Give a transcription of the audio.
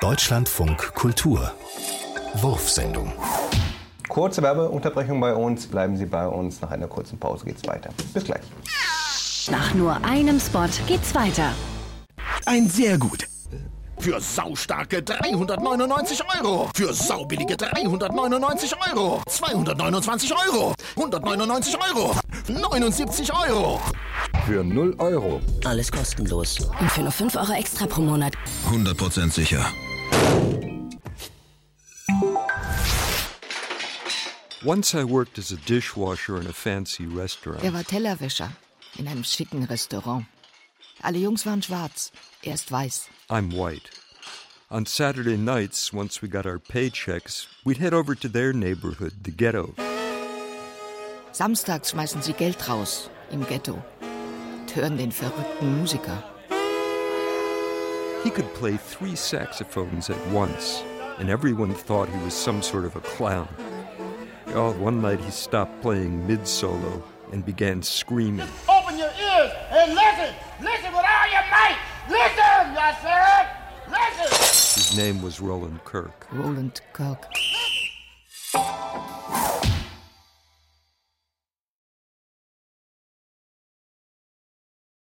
Deutschlandfunk Kultur Wurfsendung Kurze Werbeunterbrechung bei uns. Bleiben Sie bei uns. Nach einer kurzen Pause geht's weiter. Bis gleich. Nach nur einem Spot geht's weiter. Ein sehr gut. Für saustarke 399 Euro. Für saubillige 399 Euro. 229 Euro. 199 Euro. 79 Euro. Für 0 Euro. Alles kostenlos. Und für nur 5 Euro extra pro Monat. 100% sicher. Once I worked as a dishwasher in a fancy restaurant. Er war Tellerwäscher in einem schicken Restaurant. Alle Jungs waren schwarz, er ist weiß. I'm white. On Saturday nights, once we got our paychecks, we'd head over to their neighborhood, the ghetto. Samstags schmeißen sie Geld raus im Ghetto und hören den verrückten Musiker. He could play three saxophones at once, and everyone thought he was some sort of a clown. Oh, one night he stopped playing mid solo and began screaming. Just Open your ears and listen. Listen with all your might. Listen, I said. Listen. His name was Roland Kirk. Roland Kirk.